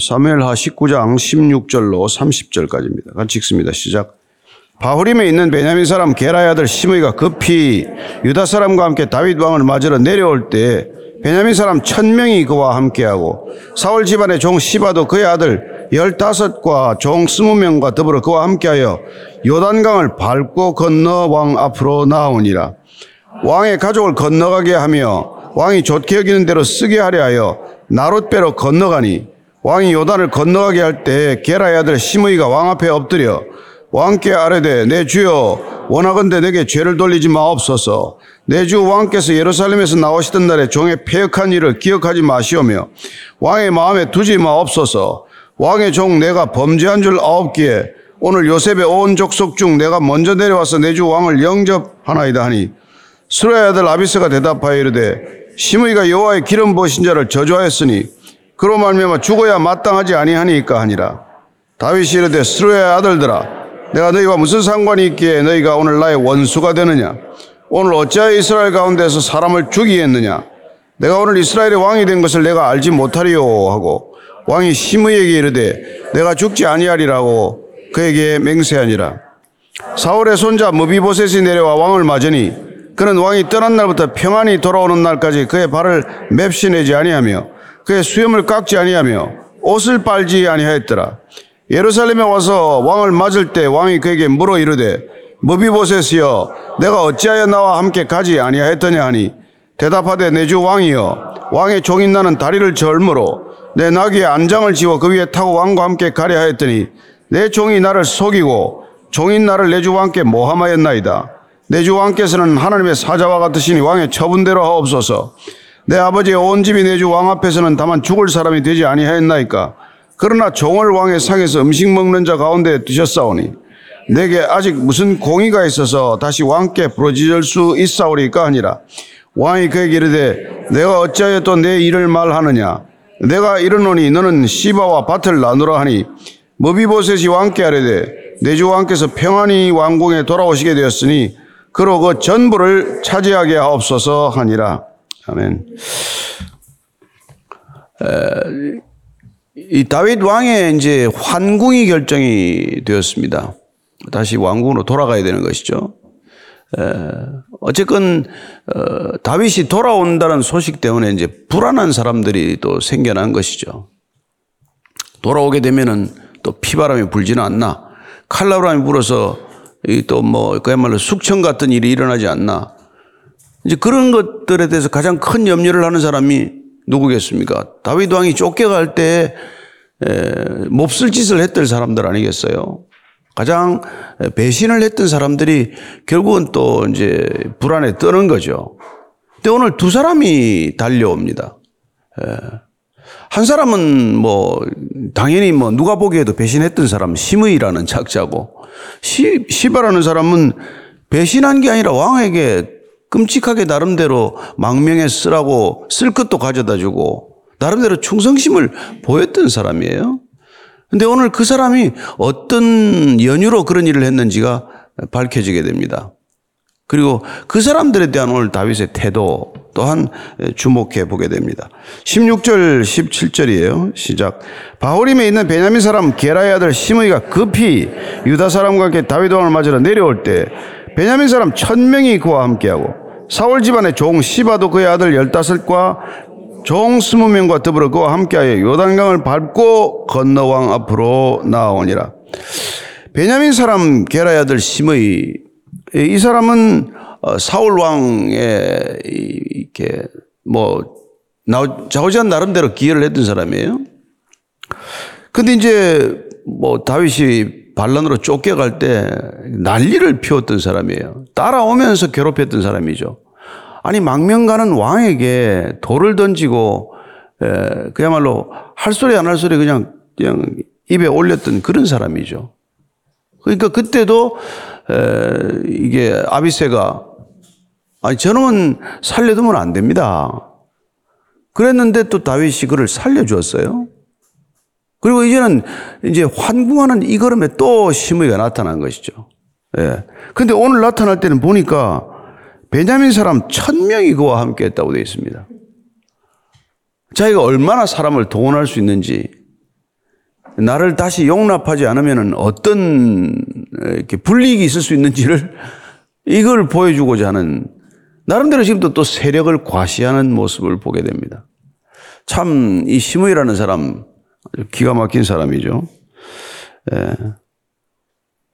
사무엘하 19장 16절로 30절까지입니다. 같이 읽습니다. 시작. 바후림에 있는 베냐민 사람 게라의 아들 시므이가 급히 유다 사람과 함께 다윗 왕을 맞으러 내려올 때 베냐민 사람 천명이 그와 함께하고 사울 집안의 종 시바도 그의 아들 열다섯과 종 스무 명과 더불어 그와 함께하여 요단강을 밟고 건너 왕 앞으로 나오니라. 왕의 가족을 건너가게 하며 왕이 좋게 여기는 대로 쓰게 하려 하여 나룻배로 건너가니 왕이 요단을 건너가게 할 때 게라의 아들 시므이가 왕 앞에 엎드려 왕께 아뢰되 내 주여 원하건대 내게 죄를 돌리지 마옵소서. 내 주 왕께서 예루살렘에서 나오시던 날에 종의 폐역한 일을 기억하지 마시오며 왕의 마음에 두지 마옵소서. 왕의 종 내가 범죄한 줄 아옵기에 오늘 요셉의 온 족속 중 내가 먼저 내려와서 내 주 왕을 영접하나이다 하니 수라의 아들 아비스가 대답하여 이르되 시므이가 여호와의 기름 부으신 자를 저주하였으니 그로 말미암아 죽어야 마땅하지 아니하니까 하니라 다윗이 이르되 수라의 아들들아 내가 너희와 무슨 상관이 있기에 너희가 오늘 나의 원수가 되느냐? 오늘 어찌하여 이스라엘 가운데서 사람을 죽이겠느냐? 내가 오늘 이스라엘의 왕이 된 것을 내가 알지 못하리요 하고 왕이 시므에게 이르되 내가 죽지 아니하리라고 그에게 맹세하니라. 사울의 손자 무비보셋이 내려와 왕을 맞으니 그는 왕이 떠난 날부터 평안히 돌아오는 날까지 그의 발을 맵시내지 아니하며 그의 수염을 깎지 아니하며 옷을 빨지 아니하였더라. 예루살렘에 와서 왕을 맞을 때 왕이 그에게 물어 이르되 무비보셋이여 내가 어찌하여 나와 함께 가지 아니하였더냐 하니 대답하되 내 주 왕이여 왕의 종인 나는 다리를 절므로 내 나귀에 안장을 지워 그 위에 타고 왕과 함께 가려 하였더니 내 종이 나를 속이고 종인 나를 내 주 왕께 모함하였나이다 내 주 왕께서는 하나님의 사자와 같으시니 왕의 처분대로 하옵소서 내 아버지의 온 집이 내 주 왕 앞에서는 다만 죽을 사람이 되지 아니하였나이까? 그러나 종을 왕의 상에서 음식 먹는 자 가운데 두셨사오니 내게 아직 무슨 공의가 있어서 다시 왕께 부러지질 수 있사오리까 하니라. 왕이 그에게 이르되 내가 어찌하여 또 내 일을 말하느냐? 내가 이르노니 너는 시바와 밭을 나누라 하니 머비보셋이 왕께 아뢰되 내 주 왕께서 평안히 왕궁에 돌아오시게 되었으니 그로 그 전부를 차지하게 하옵소서 하니라 아멘. 이 다윗 왕의 이제 환궁이 결정이 되었습니다. 다시 왕궁으로 돌아가야 되는 것이죠. 어쨌건 어, 다윗이 돌아온다는 소식 때문에 이제 불안한 사람들이 또 생겨난 것이죠. 돌아오게 되면은 또 피바람이 불지는 않나, 칼라바람이 불어서 또 뭐 그야말로 숙청 같은 일이 일어나지 않나. 이제 그런 것들에 대해서 가장 큰 염려를 하는 사람이 누구겠습니까? 다윗 왕이 쫓겨갈 때 몹쓸 짓을 했던 사람들 아니겠어요? 가장 배신을 했던 사람들이 결국은 또 이제 불안에 떠는 거죠. 근데 오늘 두 사람이 달려옵니다. 한 사람은 뭐 당연히 뭐 누가 보기에도 배신했던 사람 심의라는 작자고 시, 시바라는 사람은 배신한 게 아니라 왕에게 끔찍하게 나름대로 망명에 쓰라고 쓸 것도 가져다 주고 나름대로 충성심을 보였던 사람이에요. 근데 오늘 그 사람이 어떤 연유로 그런 일을 했는지가 밝혀지게 됩니다. 그리고 그 사람들에 대한 오늘 다윗의 태도 또한 주목해 보게 됩니다. 16절, 17절이에요. 시작. 바울임에 있는 베냐민 사람 게라의 아들 시므이가 급히 유다 사람과 함께 다윗 왕을 맞으러 내려올 때 베냐민 사람 천 명이 그와 함께하고 사울 집안의 종 시바도 그의 아들 열다섯과 종 스무 명과 더불어 그와 함께하여 요단강을 밟고 건너 왕 앞으로 나오니라. 베냐민 사람 게라의 아들 심의 이 사람은 어, 사울 왕의 이렇게 뭐 자우지한 나름대로 기여를 했던 사람이에요. 근데 이제 뭐 다윗이 반란으로 쫓겨갈 때 난리를 피웠던 사람이에요. 따라오면서 괴롭혔던 사람이죠. 아니 망명가는 왕에게 돌을 던지고 에, 그야말로 할 소리 안 할 소리 그냥 그냥 입에 올렸던 그런 사람이죠. 그러니까 그때도 에, 이게 아비세가 아니 저놈은 살려두면 안 됩니다. 그랬는데 또 다윗이 그를 살려주었어요. 그리고 이제는 이제 환궁하는 이 걸음에 또 심의가 나타난 것이죠. 예. 근데 오늘 나타날 때는 보니까 베냐민 사람 천 명이 그와 함께 했다고 되어 있습니다. 자기가 얼마나 사람을 동원할 수 있는지 나를 다시 용납하지 않으면 어떤 이렇게 불이익이 있을 수 있는지를 이걸 보여주고자 하는 나름대로 지금도 또 세력을 과시하는 모습을 보게 됩니다. 참 이 시므이라는 사람 기가 막힌 사람이죠. 예.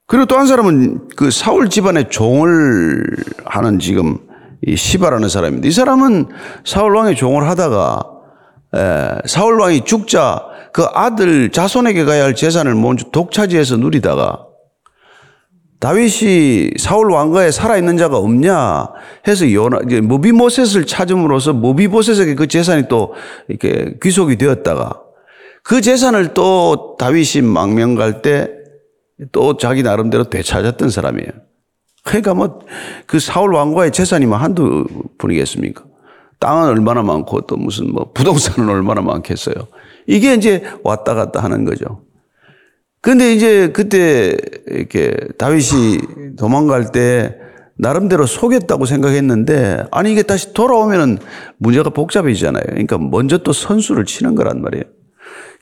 그리고 또 한 사람은 그 사울 집안의 종을 하는 지금 이 시바라는 사람인데 이 사람은 사울 왕의 종을 하다가 에, 사울 왕이 죽자 그 아들 자손에게 가야 할 재산을 먼저 독차지해서 누리다가 다윗이 사울 왕가에 살아있는 자가 없냐 해서 요나, 무비모셋을 찾음으로써 무비보셋에게 그 재산이 또 이렇게 귀속이 되었다가 그 재산을 또 다윗이 망명 갈때 또 자기 나름대로 되찾았던 사람이에요. 그러니까 뭐 그 사울 왕과의 재산이 뭐 한두 분이겠습니까? 땅은 얼마나 많고 또 무슨 뭐 부동산은 얼마나 많겠어요. 이게 이제 왔다 갔다 하는 거죠. 근데 이제 그때 이렇게 다윗이 도망갈 때 나름대로 속였다고 생각했는데 아니 이게 다시 돌아오면은 문제가 복잡해지잖아요. 그러니까 먼저 또 선수를 치는 거란 말이에요.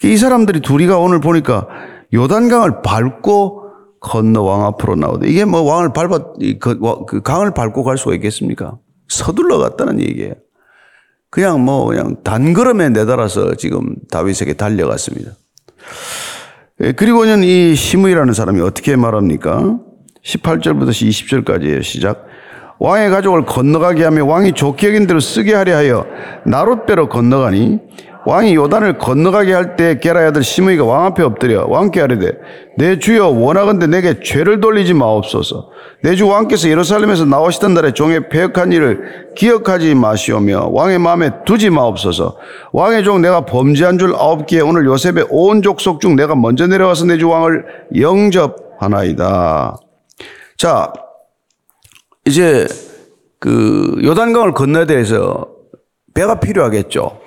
이 사람들이 둘이가 오늘 보니까 요단강을 밟고 건너 왕 앞으로 나오대. 이게 뭐 왕을 밟아, 그, 그 강을 밟고 갈 수가 있겠습니까? 서둘러 갔다는 얘기예요. 그냥 뭐 그냥 단걸음에 내달아서 지금 다윗에게 달려갔습니다. 예, 그리고는 이 시므이라는 사람이 어떻게 말합니까? 18절부터 20절까지예요. 시작. 왕의 가족을 건너가게 하며 왕이 좋게 여긴 대로 쓰게 하려 하여 나룻배로 건너가니 왕이 요단을 건너가게 할 때 게라의 아들 시므이가 왕 앞에 엎드려 왕께 하려되 내 주여 원하건대 내게 죄를 돌리지 마옵소서. 내 주 왕께서 예루살렘에서 나오시던 날에 종의 폐역한 일을 기억하지 마시오며 왕의 마음에 두지 마옵소서. 왕의 종 내가 범죄한 줄 아옵기에 오늘 요셉의 온 족속 중 내가 먼저 내려와서 내 주 왕을 영접하나이다. 자 이제 그 요단강을 건너야 돼서 배가 필요하겠죠.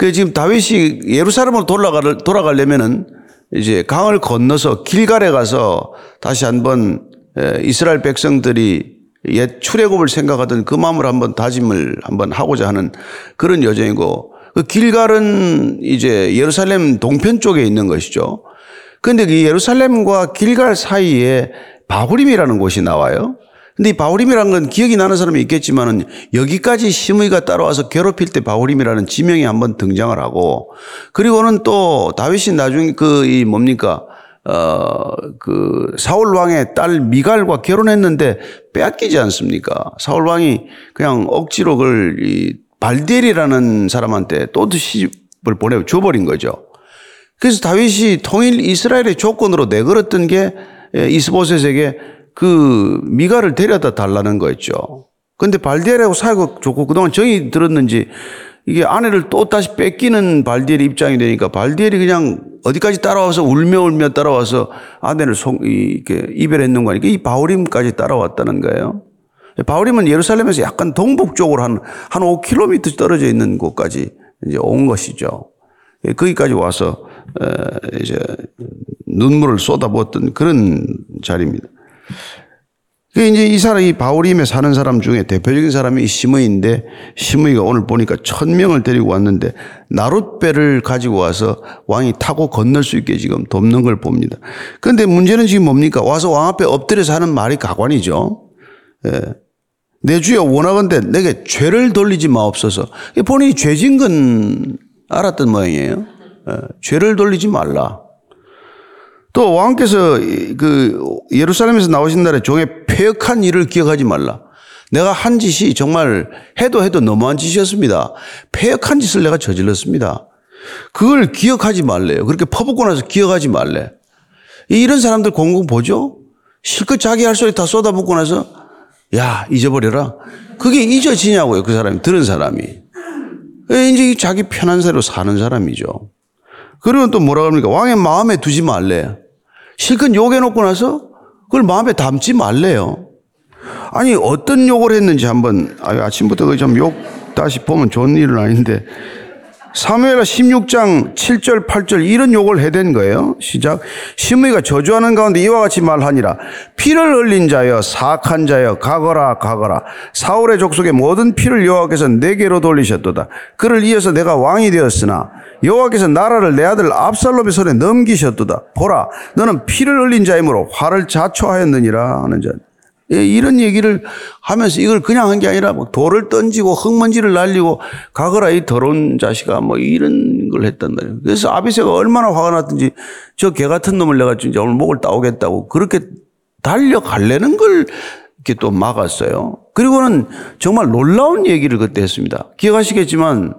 그 지금 다윗이 예루살렘으로 돌아가 돌아가려면은 이제 강을 건너서 길갈에 가서 다시 한번 이스라엘 백성들이 옛 출애굽을 생각하던 그 마음을 한번 다짐을 한번 하고자 하는 그런 여정이고 그 길갈은 이제 예루살렘 동편 쪽에 있는 것이죠. 그런데 그 예루살렘과 길갈 사이에 바구림이라는 곳이 나와요. 근데 이 바울임이라는 건 기억이 나는 사람이 있겠지만은 여기까지 시므이가 따라와서 괴롭힐 때 바울임이라는 지명이 한번 등장을 하고 그리고는 또 다윗이 나중에 그 이 뭡니까 어, 그, 사울 왕의 딸 미갈과 결혼했는데 빼앗기지 않습니까? 사울 왕이 그냥 억지로 그걸 이 발디엘이라는 사람한테 또 시집을 보내 줘버린 거죠. 그래서 다윗이 통일 이스라엘의 조건으로 내걸었던 게 이스보셋에게 그 미가를 데려다 달라는 거였죠. 근데 발디엘하고 사이가 좋고 그동안 정이 들었는지 이게 아내를 또 다시 뺏기는 발디엘의 입장이 되니까 발디엘이 그냥 어디까지 따라와서 울며 울며 따라와서 아내를 송, 이렇게 이별했는 거니까 이 바울임까지 따라왔다는 거예요. 바울임은 예루살렘에서 약간 동북 쪽으로 한, 한 5km 떨어져 있는 곳까지 이제 온 것이죠. 예, 거기까지 와서, 이제 눈물을 쏟아부었던 그런 자리입니다. 그 이제 이 사람 이 바울임에 사는 사람 중에 대표적인 사람이 시므이인데 시므이가 오늘 보니까 천 명을 데리고 왔는데 나룻배를 가지고 와서 왕이 타고 건널 수 있게 지금 돕는 걸 봅니다. 그런데 문제는 지금 뭡니까? 와서 왕 앞에 엎드려서 하는 말이 가관이죠. 예. 내 주여 원하건대 내게 죄를 돌리지 마옵소서. 본인이 죄진 건 알았던 모양이에요. 예. 죄를 돌리지 말라. 또 왕께서 그 예루살렘에서 나오신 날에 종의 폐역한 일을 기억하지 말라. 내가 한 짓이 정말 해도 해도 너무한 짓이었습니다. 폐역한 짓을 내가 저질렀습니다. 그걸 기억하지 말래요. 그렇게 퍼붓고 나서 기억하지 말래. 이런 사람들 공공 보죠? 실컷 자기 할 소리 다 쏟아붓고 나서 야 잊어버려라. 그게 잊어지냐고요. 그 사람이 들은 사람이. 이제 자기 편한 대로 사는 사람이죠. 그러면 또 뭐라 합니까? 왕의 마음에 두지 말래. 실컷 욕해놓고 나서 그걸 마음에 담지 말래요. 아니, 어떤 욕을 했는지 한번, 아침부터 그좀욕 다시 보면 좋은 일은 아닌데, 사무엘하 16장 7절 8절 이런 욕을 해댄 거예요. 시작. 시므이가 저주하는 가운데 이와 같이 말하니라. 피를 흘린 자여 사악한 자여 가거라 가거라. 사울의 족속의 모든 피를 여호와께서 내게로 돌리셨도다. 그를 이어서 내가 왕이 되었으나 여호와께서 나라를 내 아들 압살롬의 손에 넘기셨도다. 보라 너는 피를 흘린 자이므로 화를 자초하였느니라 하는 자. 예, 이런 얘기를 하면서 이걸 그냥 한 게 아니라 뭐 돌을 던지고 흙먼지를 날리고 가거라 이 더러운 자식아 뭐 이런 걸 했단 말이에요. 그래서 아비세가 얼마나 화가 났든지 저 개 같은 놈을 내가 진짜 오늘 목을 따오겠다고 그렇게 달려갈래는 걸 이렇게 또 막았어요. 그리고는 정말 놀라운 얘기를 그때 했습니다. 기억하시겠지만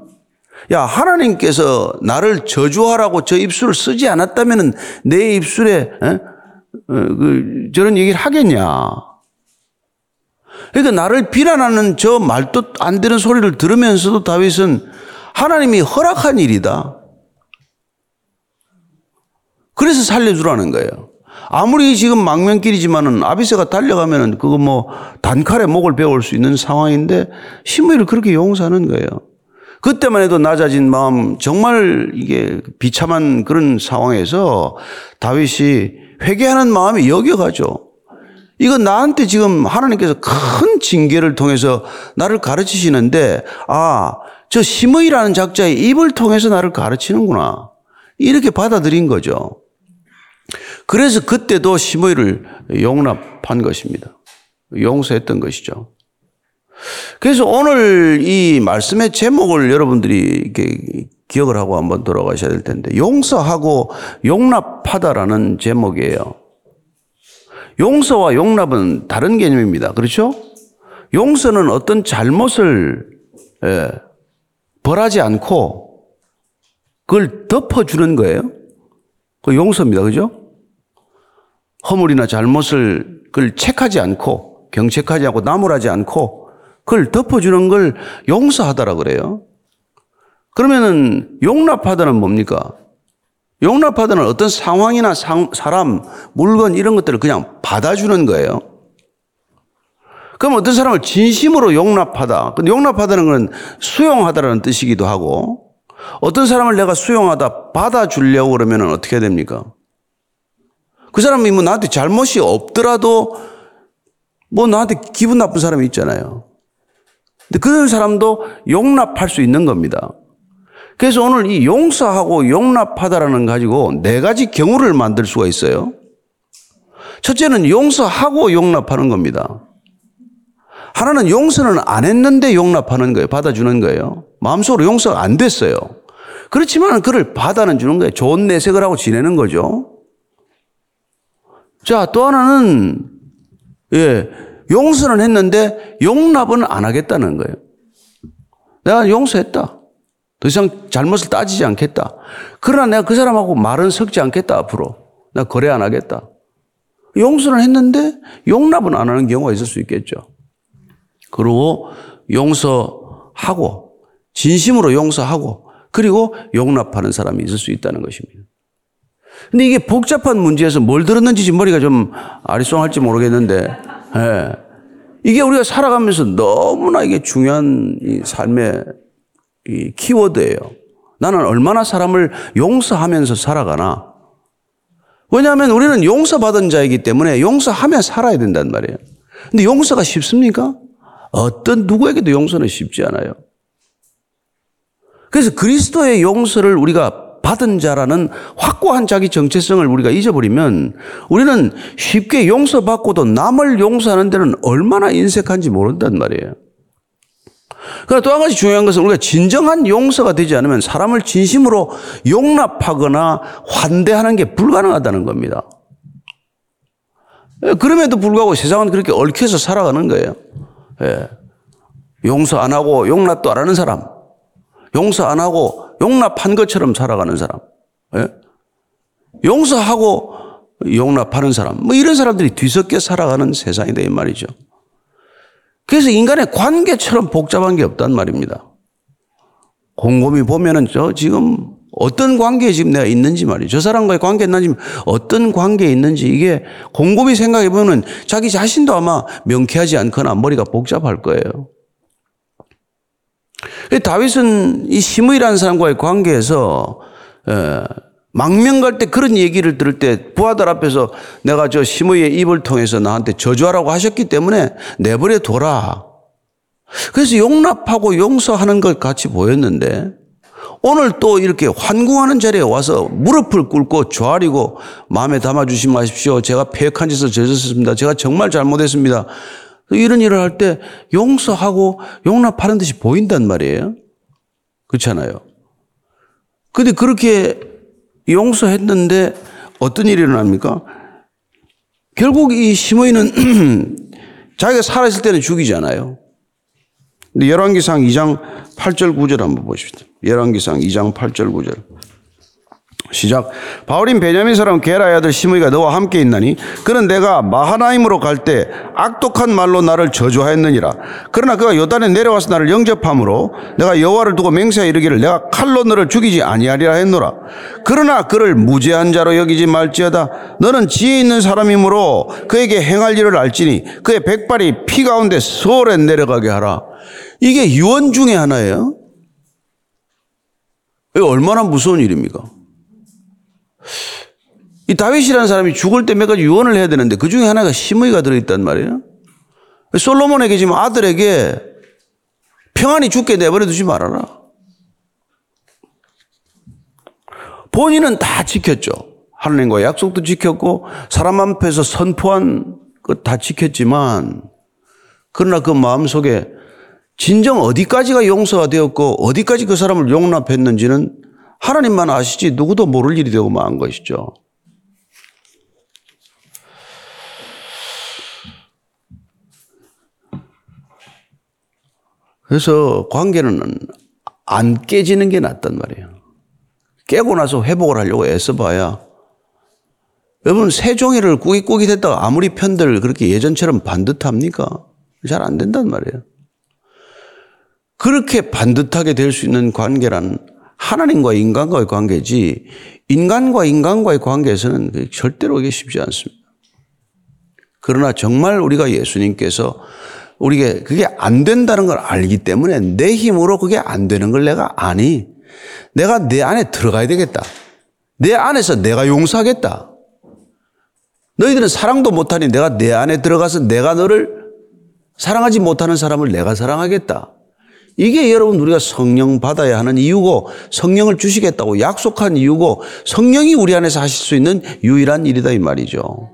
야 하나님께서 나를 저주하라고 저 입술을 쓰지 않았다면 내 입술에 에? 어, 그 저런 얘기를 하겠냐? 그러니까 나를 비난하는 저 말도 안 되는 소리를 들으면서도 다윗은 하나님이 허락한 일이다. 그래서 살려주라는 거예요. 아무리 지금 망명길이지만은 아비세가 달려가면은 그거 뭐 단칼에 목을 베올 수 있는 상황인데 시므이를 그렇게 용서하는 거예요. 그때만 해도 낮아진 마음 정말 이게 비참한 그런 상황에서 다윗이 회개하는 마음이 여겨가죠. 이건 나한테 지금 하나님께서 큰 징계를 통해서 나를 가르치시는데, 아, 저 심의라는 작자의 입을 통해서 나를 가르치는구나. 이렇게 받아들인 거죠. 그래서 그때도 심의를 용납한 것입니다. 용서했던 것이죠. 그래서 오늘 이 말씀의 제목을 여러분들이 기억을 하고 한번 돌아가셔야 될 텐데, 용서하고 용납하다라는 제목이에요. 용서와 용납은 다른 개념입니다. 그렇죠? 용서는 어떤 잘못을 예, 벌하지 않고 그걸 덮어주는 거예요. 그 용서입니다. 그죠? 허물이나 잘못을 그걸 책하지 않고 경책하지 않고 나무라지 않고 그걸 덮어주는 걸 용서하다라 그래요. 그러면은 용납하다는 뭡니까? 용납하다는 어떤 상황이나 상, 사람, 물건 이런 것들을 그냥 받아주는 거예요. 그럼 어떤 사람을 진심으로 용납하다. 근데 용납하다는 건 수용하다라는 뜻이기도 하고 어떤 사람을 내가 수용하다 받아주려고 그러면 어떻게 됩니까? 그 사람이 뭐 나한테 잘못이 없더라도 뭐 나한테 기분 나쁜 사람이 있잖아요. 근데 그 사람도 용납할 수 있는 겁니다. 그래서 오늘 이 용서하고 용납하다라는 가지고 네 가지 경우를 만들 수가 있어요. 첫째는 용서하고 용납하는 겁니다. 하나는 용서는 안 했는데 용납하는 거예요. 받아주는 거예요. 마음속으로 용서가 안 됐어요. 그렇지만 그를 받아는 주는 거예요. 좋은 내색을 하고 지내는 거죠. 자, 또 하나는, 예, 용서는 했는데 용납은 안 하겠다는 거예요. 내가 용서했다. 더 이상 잘못을 따지지 않겠다. 그러나 내가 그 사람하고 말은 섞지 않겠다, 앞으로. 나 거래 안 하겠다. 용서는 했는데 용납은 안 하는 경우가 있을 수 있겠죠. 그리고 용서하고, 진심으로 용서하고, 그리고 용납하는 사람이 있을 수 있다는 것입니다. 근데 이게 복잡한 문제에서 뭘 들었는지 머리가 좀 아리송할지 모르겠는데, 예. 이게 우리가 살아가면서 너무나 이게 중요한 삶의 이 키워드예요. 나는 얼마나 사람을 용서하면서 살아가나. 왜냐하면 우리는 용서받은 자이기 때문에 용서하며 살아야 된단 말이에요. 근데 용서가 쉽습니까? 어떤 누구에게도 용서는 쉽지 않아요. 그래서 그리스도의 용서를 우리가 받은 자라는 확고한 자기 정체성을 우리가 잊어버리면 우리는 쉽게 용서받고도 남을 용서하는 데는 얼마나 인색한지 모른단 말이에요. 그러나 또 한 가지 중요한 것은 우리가 진정한 용서가 되지 않으면 사람을 진심으로 용납하거나 환대하는 게 불가능하다는 겁니다. 예, 그럼에도 불구하고 세상은 그렇게 얽혀서 살아가는 거예요. 예. 용서 안 하고 용납도 안 하는 사람. 용서 안 하고 용납한 것처럼 살아가는 사람. 예? 용서하고 용납하는 사람. 뭐 이런 사람들이 뒤섞여 살아가는 세상이다 이 말이죠. 그래서 인간의 관계처럼 복잡한 게 없단 말입니다. 곰곰이 보면은 저 지금 어떤 관계에 지금 내가 있는지 말이죠. 저 사람과의 관계에 있는지 어떤 관계에 있는지 이게 곰곰이 생각해 보면 자기 자신도 아마 명쾌하지 않거나 머리가 복잡할 거예요. 다윗은 이 시므이라는 사람과의 관계에서 에, 망명 갈 때 그런 얘기를 들을 때 부하들 앞에서 내가 저 시므이의 입을 통해서 나한테 저주하라고 하셨기 때문에 내버려 둬라. 그래서 용납하고 용서하는 것 같이 보였는데 오늘 또 이렇게 환궁하는 자리에 와서 무릎을 꿇고 조아리고 마음에 담아주시 마십시오. 제가 폐역한 짓을 저질렀습니다. 제가 정말 잘못했습니다. 이런 일을 할 때 용서하고 용납하는 듯이 보인단 말이에요. 그렇잖아요. 근데 그렇게 용서했는데 어떤 일이 일어납니까? 결국 이 시므이는 자기가 살아있을 때는 죽이잖아요. 근데 열왕기상 2장 8절 9절 한번 보십시오. 열왕기상 2장 8절 9절. 시작. 바울인 베냐민 사람 게라의 아들 시므이가 너와 함께 있나니 그는 내가 마하나임으로 갈 때 악독한 말로 나를 저주하였느니라. 그러나 그가 요단에 내려와서 나를 영접함으로 내가 여호와를 두고 맹세하 이르기를 내가 칼로 너를 죽이지 아니하리라 했노라. 그러나 그를 무죄한 자로 여기지 말지어다. 너는 지혜 있는 사람이므로 그에게 행할 일을 알지니 그의 백발이 피 가운데 소홀에 내려가게 하라. 이게 유언 중에 하나예요. 이거 얼마나 무서운 일입니까? 이 다윗이라는 사람이 죽을 때 몇 가지 유언을 해야 되는데 그 중에 하나가 심의가 들어있단 말이에요. 솔로몬에게 지금 아들에게 평안히 죽게 내버려 두지 말아라. 본인은 다 지켰죠. 하나님과 약속도 지켰고 사람 앞에서 선포한 것 다 지켰지만 그러나 그 마음속에 진정 어디까지가 용서가 되었고 어디까지 그 사람을 용납했는지는 하나님만 아시지 누구도 모를 일이 되고 만 것이죠. 그래서 관계는 안 깨지는 게 낫단 말이에요. 깨고 나서 회복을 하려고 애써봐야 여러분 세종이를 꾸깃꾸깃 했다가 아무리 편들 그렇게 예전처럼 반듯합니까? 잘 안 된단 말이에요. 그렇게 반듯하게 될 수 있는 관계란 하나님과 인간과의 관계지 인간과 인간과의 관계에서는 절대로 이게 쉽지 않습니다. 그러나 정말 우리가 예수님께서 우리가 그게 안 된다는 걸 알기 때문에 내 힘으로 그게 안 되는 걸 내가 아니. 내가 내 안에 들어가야 되겠다. 내 안에서 내가 용서하겠다. 너희들은 사랑도 못하니 내가 내 안에 들어가서 내가 너를 사랑하지 못하는 사람을 내가 사랑하겠다. 이게 여러분 우리가 성령 받아야 하는 이유고 성령을 주시겠다고 약속한 이유고 성령이 우리 안에서 하실 수 있는 유일한 일이다 이 말이죠.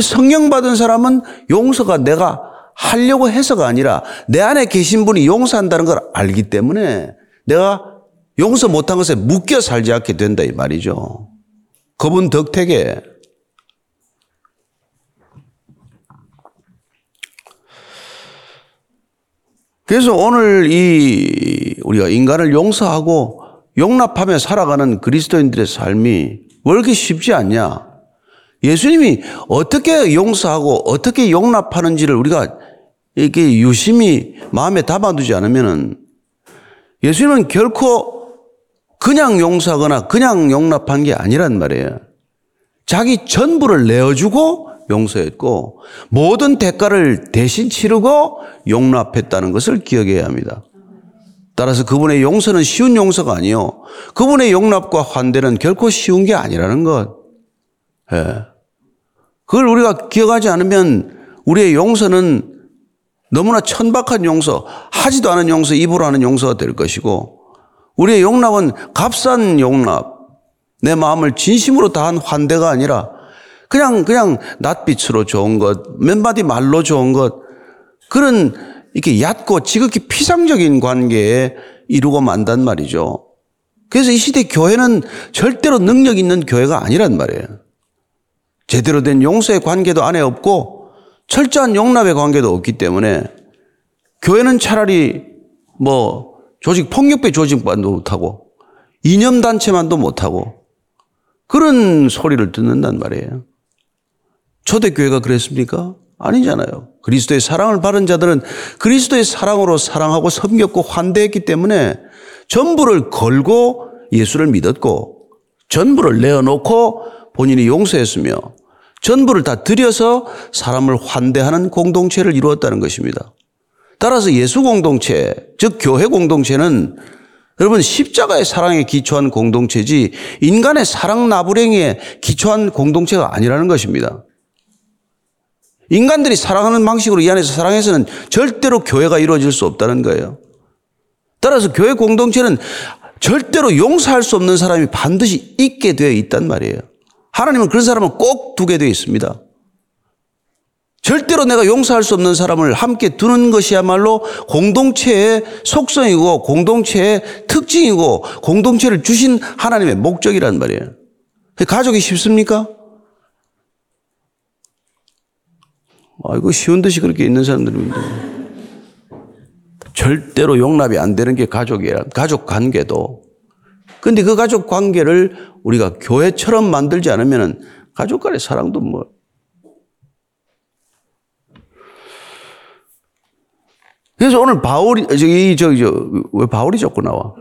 성령 받은 사람은 용서가 내가 하려고 해서가 아니라 내 안에 계신 분이 용서한다는 걸 알기 때문에 내가 용서 못한 것에 묶여 살지 않게 된다 이 말이죠. 그분 덕택에 그래서 오늘 이 우리가 인간을 용서하고 용납하며 살아가는 그리스도인들의 삶이 왜 이렇게 쉽지 않냐? 예수님이 어떻게 용서하고 어떻게 용납하는지를 우리가 이렇게 유심히 마음에 담아두지 않으면은 예수님은 결코 그냥 용서하거나 그냥 용납한 게 아니란 말이에요. 자기 전부를 내어주고 용서했고 모든 대가를 대신 치르고 용납했다는 것을 기억해야 합니다. 따라서 그분의 용서는 쉬운 용서가 아니요. 그분의 용납과 환대는 결코 쉬운 게 아니라는 것. 예. 그걸 우리가 기억하지 않으면 우리의 용서는 너무나 천박한 용서, 하지도 않은 용서, 입으로 하는 용서가 될 것이고, 우리의 용납은 값싼 용납, 내 마음을 진심으로 다한 환대가 아니라 그냥, 그냥 낯빛으로 좋은 것, 몇 마디 말로 좋은 것, 그런 이렇게 얕고 지극히 피상적인 관계에 이루고 만단 말이죠. 그래서 이 시대 교회는 절대로 능력 있는 교회가 아니란 말이에요. 제대로 된 용서의 관계도 안에 없고 철저한 용납의 관계도 없기 때문에 교회는 차라리 뭐 조직 폭력배 조직만도 못하고 이념단체만도 못하고 그런 소리를 듣는단 말이에요. 초대교회가 그랬습니까? 아니잖아요. 그리스도의 사랑을 받은 자들은 그리스도의 사랑으로 사랑하고 섬겼고 환대했기 때문에 전부를 걸고 예수를 믿었고 전부를 내어놓고 본인이 용서했으며 전부를 다 들여서 사람을 환대하는 공동체를 이루었다는 것입니다. 따라서 예수 공동체, 즉 교회 공동체는 여러분 십자가의 사랑에 기초한 공동체지 인간의 사랑 나부랭이에 기초한 공동체가 아니라는 것입니다. 인간들이 사랑하는 방식으로 이 안에서 사랑해서는 절대로 교회가 이루어질 수 없다는 거예요. 따라서 교회 공동체는 절대로 용서할 수 없는 사람이 반드시 있게 되어 있단 말이에요. 하나님은 그런 사람을 꼭 두게 되어 있습니다. 절대로 내가 용서할 수 없는 사람을 함께 두는 것이야말로 공동체의 속성이고 공동체의 특징이고 공동체를 주신 하나님의 목적이란 말이에요. 가족이 쉽습니까? 아이고 쉬운 듯이 그렇게 있는 사람들입니다. 절대로 용납이 안 되는 게 가족이야. 가족 관계도. 근데 그 가족 관계를 우리가 교회처럼 만들지 않으면 가족 간의 사랑도 뭐 그래서 오늘 바울이, 저기, 저기, 저, 왜 바울이 자꾸 나와?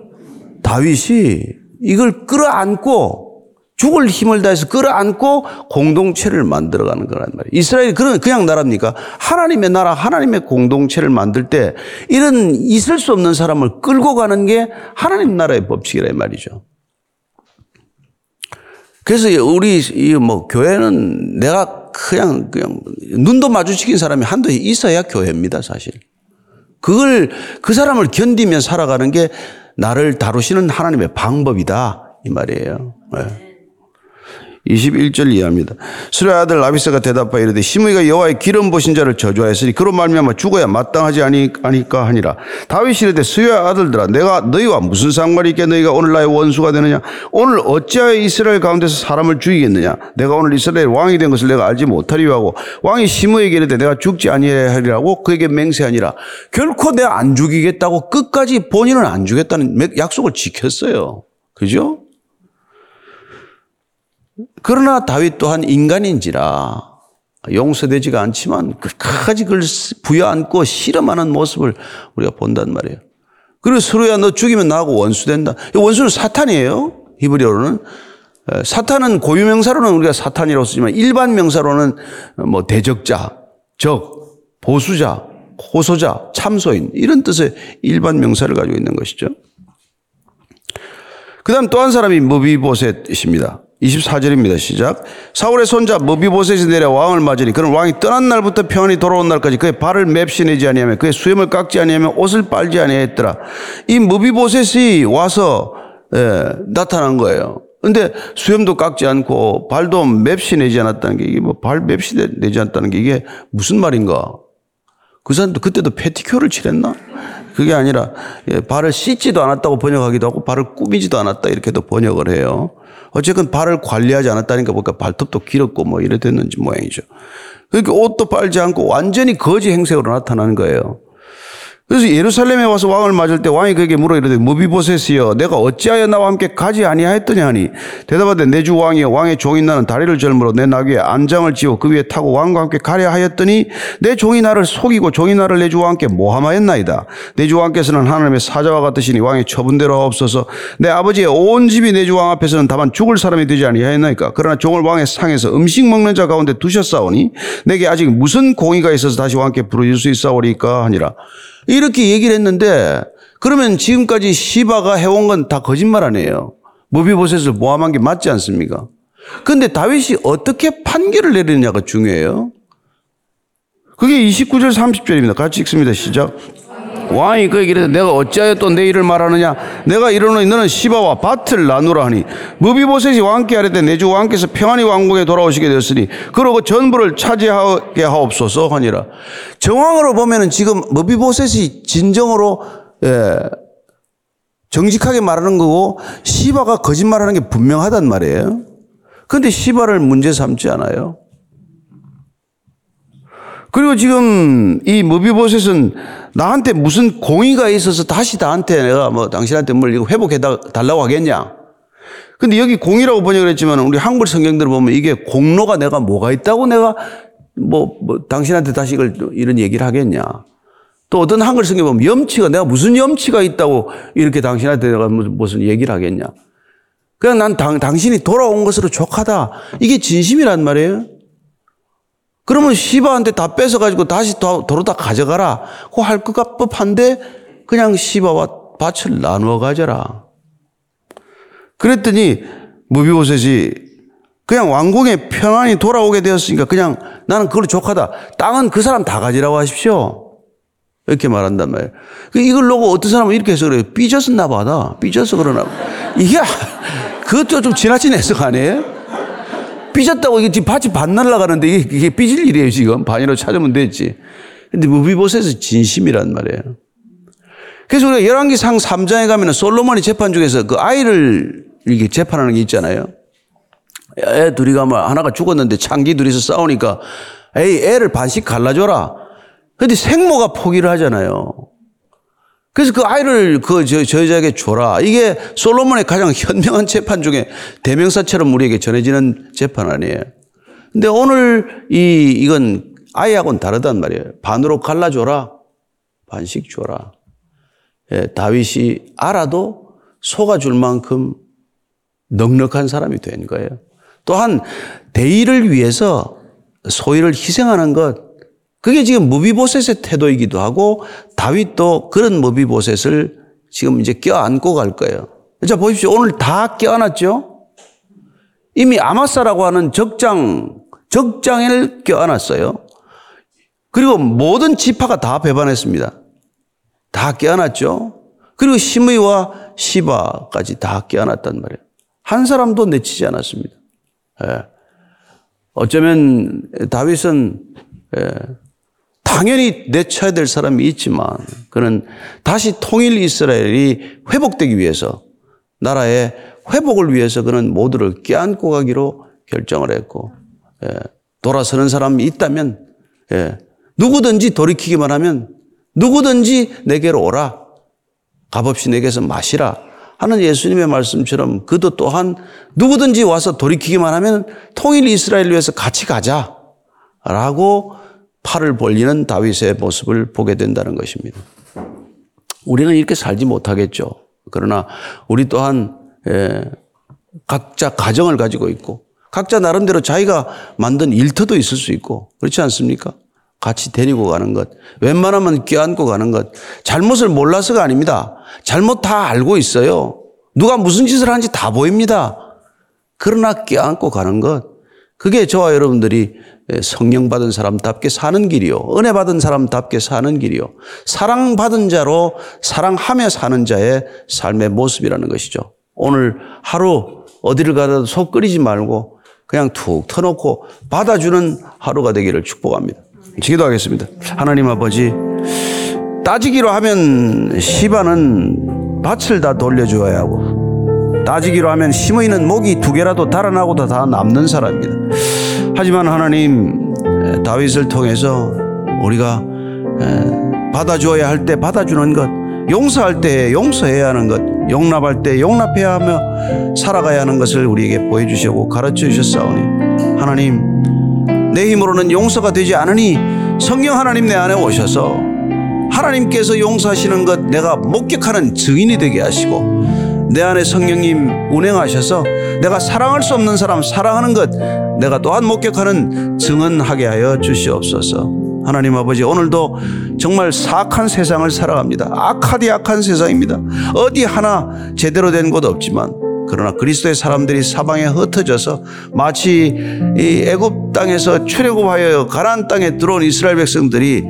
다윗이 이걸 끌어안고 죽을 힘을 다해서 끌어안고 공동체를 만들어가는 거란 말이에요. 이스라엘이 그런 그냥 나라입니까? 하나님의 나라, 하나님의 공동체를 만들 때 이런 있을 수 없는 사람을 끌고 가는 게 하나님 나라의 법칙이라 말이죠. 그래서 우리 뭐 교회는 내가 그냥 그냥 눈도 마주치긴 사람이 한두 있어야 교회입니다, 사실. 그걸 그 사람을 견디며 살아가는 게 나를 다루시는 하나님의 방법이다 이 말이에요. 네. 21절 이해합니다. 수레 아들 라비스가 대답하여 이르되 시므이가 여호와의 기름 보신 자를 저주하였으니 그로 말미암아 죽어야 마땅하지 아니, 아니까 하니라. 다윗이 이르되 수레 아들들아 내가 너희와 무슨 상관이 있게 너희가 오늘 나의 원수가 되느냐 오늘 어찌하여 이스라엘 가운데서 사람을 죽이겠느냐 내가 오늘 이스라엘 왕이 된 것을 내가 알지 못하리요 하고 왕이 시므에게 이르되 내가 죽지 아니하리라고 그에게 맹세하니라. 결코 내가 안 죽이겠다고 끝까지 본인은 안 죽겠다는 약속을 지켰어요. 그죠? 그러나 다윗 또한 인간인지라 용서되지가 않지만 끝까지 그걸 부여안고 실험하는 모습을 우리가 본단 말이에요. 그리고 서로야 너 죽이면 나하고 원수된다. 원수는 사탄이에요. 히브리어로는. 사탄은 고유명사로는 우리가 사탄이라고 쓰지만 일반 명사로는 뭐 대적자, 적, 보수자, 호소자, 참소인 이런 뜻의 일반 명사를 가지고 있는 것이죠. 그 다음 또 한 사람이 무비보셋입니다. 24절입니다. 시작. 사울의 손자 머비보셋이 내려 왕을 맞으니 그는 왕이 떠난 날부터 평안히 돌아온 날까지 그의 발을 맵시내지 아니하며 그의 수염을 깎지 아니하며 옷을 빨지 아니하였더라. 이 머비보셋이 와서 예, 나타난 거예요. 근데 수염도 깎지 않고 발도 맵시내지 않았다는 게 이게 뭐 발 맵시내지 않았다는 게 이게 무슨 말인가? 그 사람도 그때도 패티큐어를 칠했나? 그게 아니라 예, 발을 씻지도 않았다고 번역하기도 하고 발을 꾸미지도 않았다 이렇게도 번역을 해요. 어쨌든 발을 관리하지 않았다니까 보니까 발톱도 길었고 뭐 이래 됐는지 모양이죠. 그러니까 옷도 빨지 않고 완전히 거지 행색으로 나타나는 거예요. 그래서 예루살렘에 와서 왕을 맞을 때 왕이 그에게 물어 이르되 무비보셋이여 내가 어찌하여 나와 함께 가지 아니하였더냐 하니? 대답하되 내 주 왕이여 왕의 종인 나는 다리를 절므로 내 나귀에 안장을 지어 그 위에 타고 왕과 함께 가려 하였더니 내 종이 나를 속이고 종이 나를 내 주와 함께 모함하였나이다. 내 주 왕께서는 하나님의 사자와 같으시니 왕의 처분대로 없어서. 내 아버지의 온 집이 내 주 왕 앞에서는 다만 죽을 사람이 되지 아니하였나이까? 그러나 종을 왕의 상에서 음식 먹는 자 가운데 두셨사오니 내게 아직 무슨 공의가 있어서 다시 왕께 부르실 수 있사오리까 하니라 이렇게 얘기를 했는데 그러면 지금까지 시바가 해온 건 다 거짓말 아니에요. 무비보셋을 모함한 게 맞지 않습니까? 근데 다윗이 어떻게 판결을 내리느냐가 중요해요. 그게 29절 30절입니다. 같이 읽습니다. 시작. 왕이 그에게 이르되 내가 어찌하여 또 내 일을 말하느냐 내가 이르노니 너는 시바와 밭을 나누라 하니 무비보셋이 왕께 하려되 내 주 왕께서 평안히 왕국에 돌아오시게 되었으니 그러고 전부를 차지하게 하옵소서 하니라 정황으로 보면은 지금 무비보셋이 진정으로 예, 정직하게 말하는 거고 시바가 거짓말하는 게 분명하단 말이에요. 그런데 시바를 문제 삼지 않아요. 그리고 지금 이 무비보셋은 나한테 무슨 공의가 있어서 다시 나한테 내가 뭐 당신한테 뭘 이거 회복해 달라고 하겠냐? 근데 여기 공의라고 번역을 했지만 우리 한글 성경들을 보면 이게 공로가 내가 뭐가 있다고 내가 뭐, 뭐 당신한테 다시 이걸 이런 얘기를 하겠냐? 또 어떤 한글 성경 보면 염치가 내가 무슨 염치가 있다고 이렇게 당신한테 내가 무슨, 얘기를 하겠냐? 그냥 난 당, 당신이 돌아온 것으로 족하다. 이게 진심이란 말이에요. 그러면 시바한테 다 뺏어가지고 다시 도로 다 가져가라. 그 할 것 법한데 그냥 시바와 밭을 나누어 가져라. 그랬더니 무비보셋이 그냥 왕궁에 평안히 돌아오게 되었으니까 그냥 나는 그걸로 족하다. 땅은 그 사람 다 가지라고 하십시오. 이렇게 말한단 말이에요. 그 이걸 놓고 어떤 사람은 이렇게 해서 그래요. 삐졌었나 봐다. 삐져서 그러나. 이게, 그것도 좀 지나친 해석 아니에요? 삐졌다고 이게 지금 밭이 반 날라가는데 이게, 이게 삐질 일이에요, 지금. 반이라도 찾으면 되지. 근데 무비보셋은 진심이란 말이에요. 그래서 우리가 열왕기상 3장에 가면 솔로몬이 재판 중에서 그 아이를 이렇게 재판하는 게 있잖아요. 애 둘이 가면 하나가 죽었는데 창기 둘이서 싸우니까 에이, 애를 반씩 갈라줘라. 근데 생모가 포기를 하잖아요. 그래서 그 아이를 그 저, 저 여자에게 줘라. 이게 솔로몬의 가장 현명한 재판 중에 대명사처럼 우리에게 전해지는 재판 아니에요. 근데 오늘 이, 이건 아이하고는 다르단 말이에요. 반으로 갈라줘라. 반씩 줘라. 예, 다윗이 알아도 속아줄 만큼 넉넉한 사람이 된 거예요. 또한 대의를 위해서 소위를 희생하는 것, 그게 지금 무비보셋의 태도이기도 하고 다윗도 그런 무비보셋을 지금 이제 껴안고 갈 거예요. 자, 보십시오. 오늘 다 껴안았죠? 이미 아마사라고 하는 적장, 적장을 껴안았어요. 그리고 모든 지파가 다 배반했습니다. 다 껴안았죠? 그리고 시므이와 시바까지 다 껴안았단 말이에요. 한 사람도 내치지 않았습니다. 예. 어쩌면 다윗은 예. 당연히 내쳐야 될 사람이 있지만 그는 다시 통일 이스라엘이 회복되기 위해서 나라의 회복을 위해서 그는 모두를 껴안고 가기로 결정을 했고 예, 돌아서는 사람이 있다면 예, 누구든지 돌이키기만 하면 누구든지 내게로 오라. 값없이 내게서 마시라 하는 예수님의 말씀처럼 그도 또한 누구든지 와서 돌이키기만 하면 통일 이스라엘 위해서 같이 가자라고 팔을 벌리는 다윗의 모습을 보게 된다는 것입니다. 우리는 이렇게 살지 못하겠죠. 그러나 우리 또한 예, 각자 가정을 가지고 있고 각자 나름대로 자기가 만든 일터도 있을 수 있고 그렇지 않습니까? 같이 데리고 가는 것, 웬만하면 껴안고 가는 것, 잘못을 몰라서가 아닙니다. 잘못 다 알고 있어요. 누가 무슨 짓을 하는지 다 보입니다. 그러나 껴안고 가는 것, 그게 저와 여러분들이 성령 받은 사람답게 사는 길이요. 은혜 받은 사람답게 사는 길이요. 사랑받은 자로 사랑하며 사는 자의 삶의 모습이라는 것이죠. 오늘 하루 어디를 가도 속 끓이지 말고 그냥 툭 터놓고 받아주는 하루가 되기를 축복합니다. 기도하겠습니다. 하나님 아버지, 따지기로 하면 시바는 밭을 다 돌려주어야 하고, 따지기로 하면 심의는 목이 두 개라도 달아나고도 다 남는 사람입니다. 하지만 하나님 다윗을 통해서 우리가 받아주어야 할 때 받아주는 것, 용서할 때 용서해야 하는 것, 용납할 때 용납해야 하며 살아가야 하는 것을 우리에게 보여주시고 가르쳐 주셨사오니 하나님 내 힘으로는 용서가 되지 않으니 성령 하나님 내 안에 오셔서 하나님께서 용서하시는 것 내가 목격하는 증인이 되게 하시고 내 안에 성령님 운행하셔서 내가 사랑할 수 없는 사람 사랑하는 것 내가 또한 목격하는 증언하게 하여 주시옵소서. 하나님 아버지 오늘도 정말 사악한 세상을 살아갑니다. 악하디 악한 세상입니다. 어디 하나 제대로 된 곳 없지만 그러나 그리스도의 사람들이 사방에 흩어져서 마치 이 애굽 땅에서 출애굽하여 가나안 땅에 들어온 이스라엘 백성들이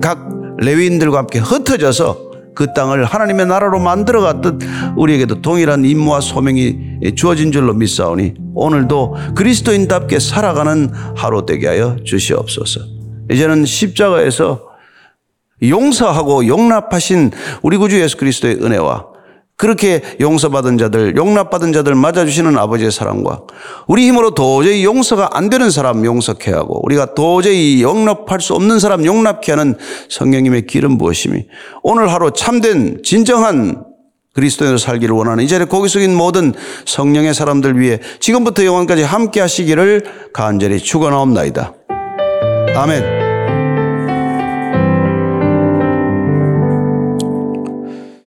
각 레위인들과 함께 흩어져서 그 땅을 하나님의 나라로 만들어 갔듯 우리에게도 동일한 임무와 소명이 주어진 줄로 믿사오니 오늘도 그리스도인답게 살아가는 하루 되게 하여 주시옵소서. 이제는 십자가에서 용서하고 용납하신 우리 구주 예수 그리스도의 은혜와 그렇게 용서받은 자들, 용납받은 자들 맞아주시는 아버지의 사랑과 우리 힘으로 도저히 용서가 안 되는 사람 용서케 하고 우리가 도저히 용납할 수 없는 사람 용납케 하는 성령님의 길은 무엇이니 오늘 하루 참된 진정한 그리스도인으로 살기를 원하는 이 자리에 고기 숙인 모든 성령의 사람들 위해 지금부터 영원까지 함께 하시기를 간절히 축원하옵나이다. 아멘.